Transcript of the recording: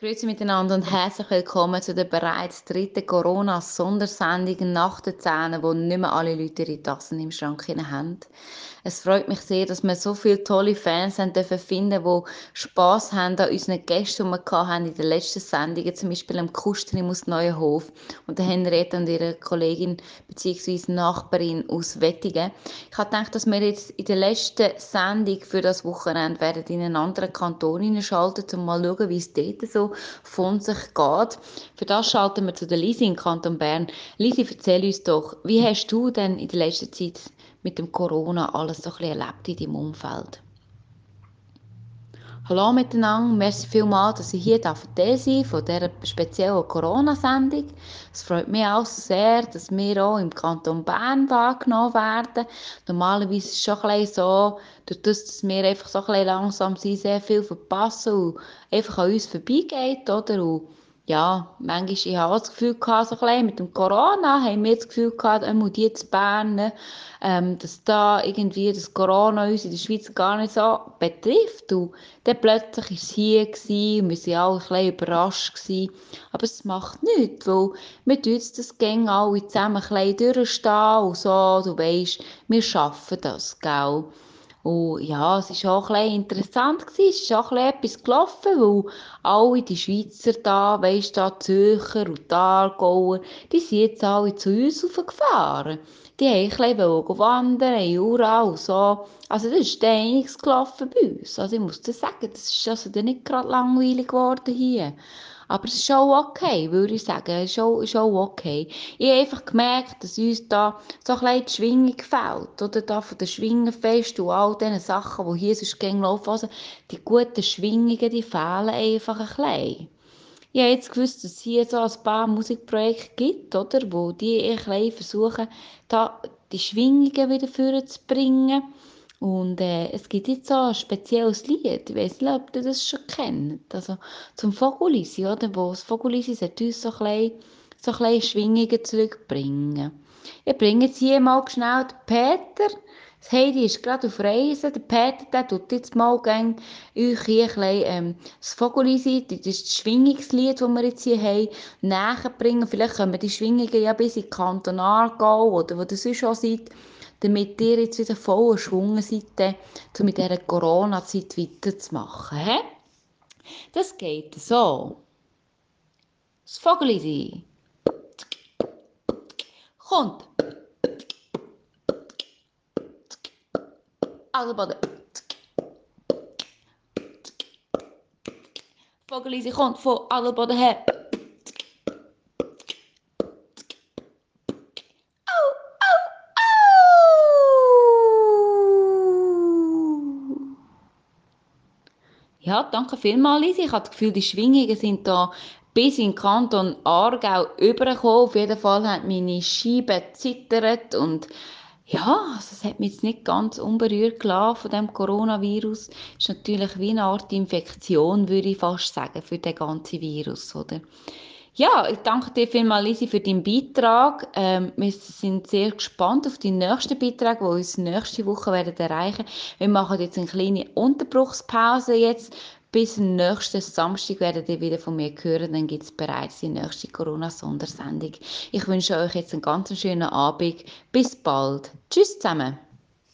Grüezi miteinander und herzlich willkommen zu der bereits dritten Corona-Sondersendung nach den Zähnen, wo nicht mehr alle Leute ihre Tassen im Schrank haben. Es freut mich sehr, dass wir so viele tolle Fans haben dürfen finden, die Spass haben an unseren Gästen, die wir hatten in den letzten Sendungen, zum Beispiel am Kustrim aus Neuenhof und der Henriette und ihre Kollegin bzw. Nachbarin aus Wettigen. Ich habe gedacht, dass wir jetzt in der letzten Sendung für das Wochenende werden in einen anderen Kanton hineinschalten, um mal schauen, wie es dort so von sich geht. Für das schalten wir zu der Lisi im Kanton Bern. Lisi, erzähl uns doch, wie hast du denn in der letzten Zeit mit dem Corona alles so ein bisschen erlebt in deinem Umfeld? Hallo miteinander, merci vielmals, dass ich hier Teil sein von dieser speziellen Corona-Sendung. Es freut mich auch sehr, dass wir auch im Kanton Bern wahrgenommen werden. Normalerweise ist es schon ein so, durch das, dass wir einfach so ein langsam sind, sehr viel verpassen und einfach an uns vorbeigeht, oder? Und ja, manchmal, ich habe auch das Gefühl gehabt, so ein bisschen mit dem Corona, haben wir das Gefühl gehabt, einmal die zu Bern, ähm, dass da irgendwie das Corona uns in der Schweiz gar nicht so betrifft. Und dann plötzlich war es hier gewesen, und wir waren alle ein bisschen überrascht. Gewesen. Aber es macht nichts, weil wir uns das Gang alle zusammen ein bisschen durchstehen und so, du weisst, wir schaffen das, gell. Und ja, es war auch ein interessant, es ist auch etwas gelaufen, weil alle die Schweizer da, weisst da Zürcher und Aargauer, die sind jetzt alle zu uns gefahren. Die haben ein bisschen wandern, in Jura und so. Also das ist einiges gelaufen bei uns. Also ich muss das sagen, das ist also nicht gerade langweilig geworden hier. Aber es ist auch okay, würde ich sagen. Es ist auch, okay. Ich habe einfach gemerkt, dass uns da so ein bisschen die Schwingung fehlt. Oder da von den Schwingenfest und all diesen Sachen, die hier sonst gehen laufen. Also die guten Schwingungen, die fehlen einfach ein bisschen. Ich habe jetzt gewusst, dass es hier so ein paar Musikprojekte gibt, oder, wo die ein bisschen versuchen, da die Schwingungen wieder vorzubringen. Und äh, es gibt jetzt so ein spezielles Lied, ich weiß nicht, ob ihr das schon kennt, also zum Vogelisi, oder, wo das Vogelisi sollte uns so ein so ein Schwingungen zurückbringen. Ich bringe jetzt hier mal schnell den Peter, das Heidi ist gerade auf Reisen, der Peter, der tut jetzt mal gern euch hier ein bisschen, ähm, das Vogelisi, das ist das Schwingungslied, das wir jetzt hier haben, näher bringen. Vielleicht können wir die Schwingungen ja bis in den Kanton Aargau oder wo das sonst schon seid, damit ihr jetzt wieder voll geschwungen seid, um mit dieser Corona-Zeit weiterzumachen. He? Das geht so. Das Vogeli kommt. Alleboden. Vogeli kommt von Alleboden her. Ja, danke vielmals, Lisi. Ich habe das Gefühl, die Schwingungen sind da bis in den Kanton Aargau übergekommen. Auf jeden Fall hat meine Scheibe zittert und ja, also es hat mich jetzt nicht ganz unberührt gelassen von dem Coronavirus. Ist natürlich wie eine Art Infektion, würde ich fast sagen, für den ganzen Virus, oder? Ja, ich danke dir vielmals, Lisi, für deinen Beitrag. Ähm, wir sind sehr gespannt auf die nächsten Beiträge, die uns nächste Woche werden erreichen. Wir machen jetzt eine kleine Unterbruchspause jetzt. Bis nächsten Samstag werdet ihr wieder von mir hören. Dann gibt es bereits die nächste Corona-Sondersendung. Ich wünsche euch jetzt einen ganz schönen Abend. Bis bald. Tschüss zusammen.